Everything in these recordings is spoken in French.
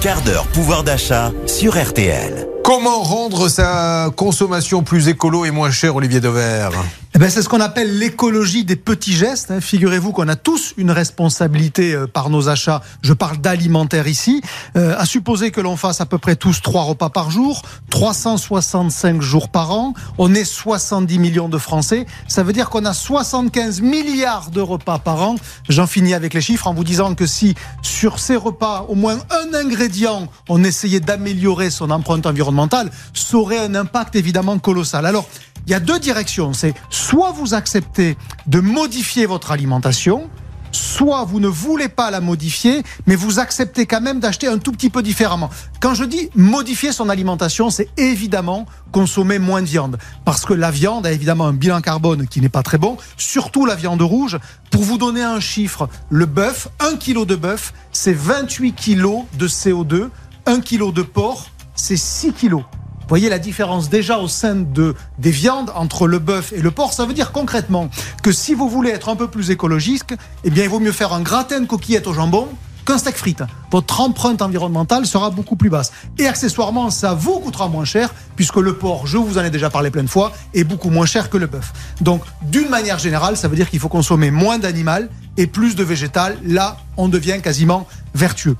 quart d'heure pouvoir d'achat sur RTL. Comment rendre sa consommation plus écolo et moins chère, Olivier Dever ben, c'est ce qu'on appelle l'écologie des petits gestes. hein. Figurez-vous qu'on a tous une responsabilité euh, par nos achats. Je parle d'alimentaire ici. Euh, à supposer que l'on fasse à peu près tous trois repas par jour, 365 jours par an. On est 70 millions de Français. Ça veut dire qu'on a 75 milliards de repas par an. J'en finis avec les chiffres en vous disant que si sur ces repas, au moins un ingrédient, on essayait d'améliorer son empreinte environnementale, ça aurait un impact évidemment colossal. Alors, il y a deux directions. C'est soit vous acceptez de modifier votre alimentation, soit vous ne voulez pas la modifier, mais vous acceptez quand même d'acheter un tout petit peu différemment. Quand je dis modifier son alimentation, c'est évidemment consommer moins de viande. Parce que la viande a évidemment un bilan carbone qui n'est pas très bon, surtout la viande rouge. Pour vous donner un chiffre, le bœuf, 1 kg de bœuf, c'est 28 kg de CO2. 1 kg de porc, c'est 6 kg. Voyez la différence déjà au sein de, des viandes entre le bœuf et le porc. Ça veut dire concrètement que si vous voulez être un peu plus écologiste, eh bien, il vaut mieux faire un gratin de coquillettes au jambon qu'un steak frites. Votre empreinte environnementale sera beaucoup plus basse. Et accessoirement, ça vous coûtera moins cher, puisque le porc, je vous en ai déjà parlé plein de fois, est beaucoup moins cher que le bœuf. Donc, d'une manière générale, ça veut dire qu'il faut consommer moins d'animal et plus de végétal. Là, on devient quasiment vertueux.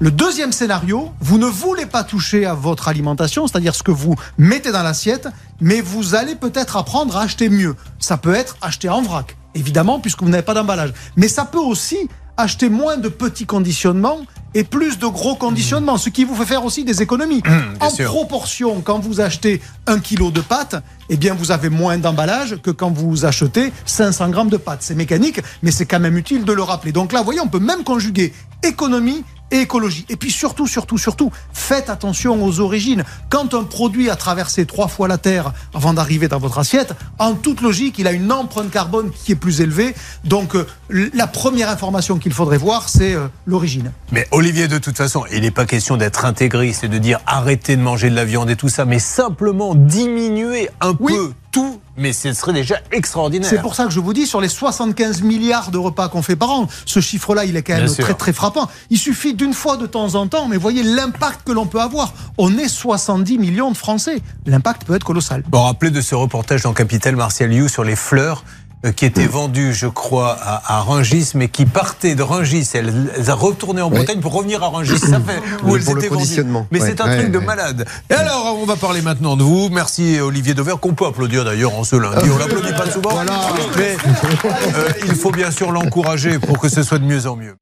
Le deuxième scénario, vous ne voulez pas toucher à votre alimentation, c'est-à-dire ce que vous mettez dans l'assiette, mais vous allez peut-être apprendre à acheter mieux. Ça peut être acheter en vrac, évidemment, puisque vous n'avez pas d'emballage. Mais ça peut aussi acheter moins de petits conditionnements et plus de gros conditionnements, ce qui vous fait faire aussi des économies. en sûr. proportion, quand vous achetez un kilo de pâtes, eh bien vous avez moins d'emballage que quand vous achetez 500 grammes de pâtes. C'est mécanique, mais c'est quand même utile de le rappeler. Donc là, vous voyez, on peut même conjuguer économie écologie. Et puis surtout, surtout, surtout, faites attention aux origines. Quand un produit a traversé trois fois la Terre avant d'arriver dans votre assiette, en toute logique, il a une empreinte carbone qui est plus élevée. Donc euh, la première information qu'il faudrait voir, c'est euh, l'origine. Mais Olivier, de toute façon, il n'est pas question d'être intégriste et de dire arrêtez de manger de la viande et tout ça, mais simplement diminuer un Oui. peu mais ce serait déjà extraordinaire. C'est pour ça que je vous dis, sur les 75 milliards de repas qu'on fait par an, ce chiffre-là, il est quand même Bien sûr. très très frappant. Il suffit d'une fois de temps en temps, mais voyez l'impact que l'on peut avoir. On est 70 millions de Français. L'impact peut être colossal. Bon, rappelez de ce reportage dans Capital Martial You sur les fleurs qui étaient vendues, je crois, à, à Rungis, mais qui partaient de Rungis. Elles ont retourné en Bretagne pour revenir à Rungis. Ça fait où Oui, elles étaient vendues. Mais Ouais, c'est un ouais, truc de ouais. malade. Et alors, on va parler maintenant de vous. Merci Olivier Dever, qu'on peut applaudir d'ailleurs en ce lundi. On l'applaudit pas souvent. Mais euh, il faut bien sûr l'encourager pour que ce soit de mieux en mieux.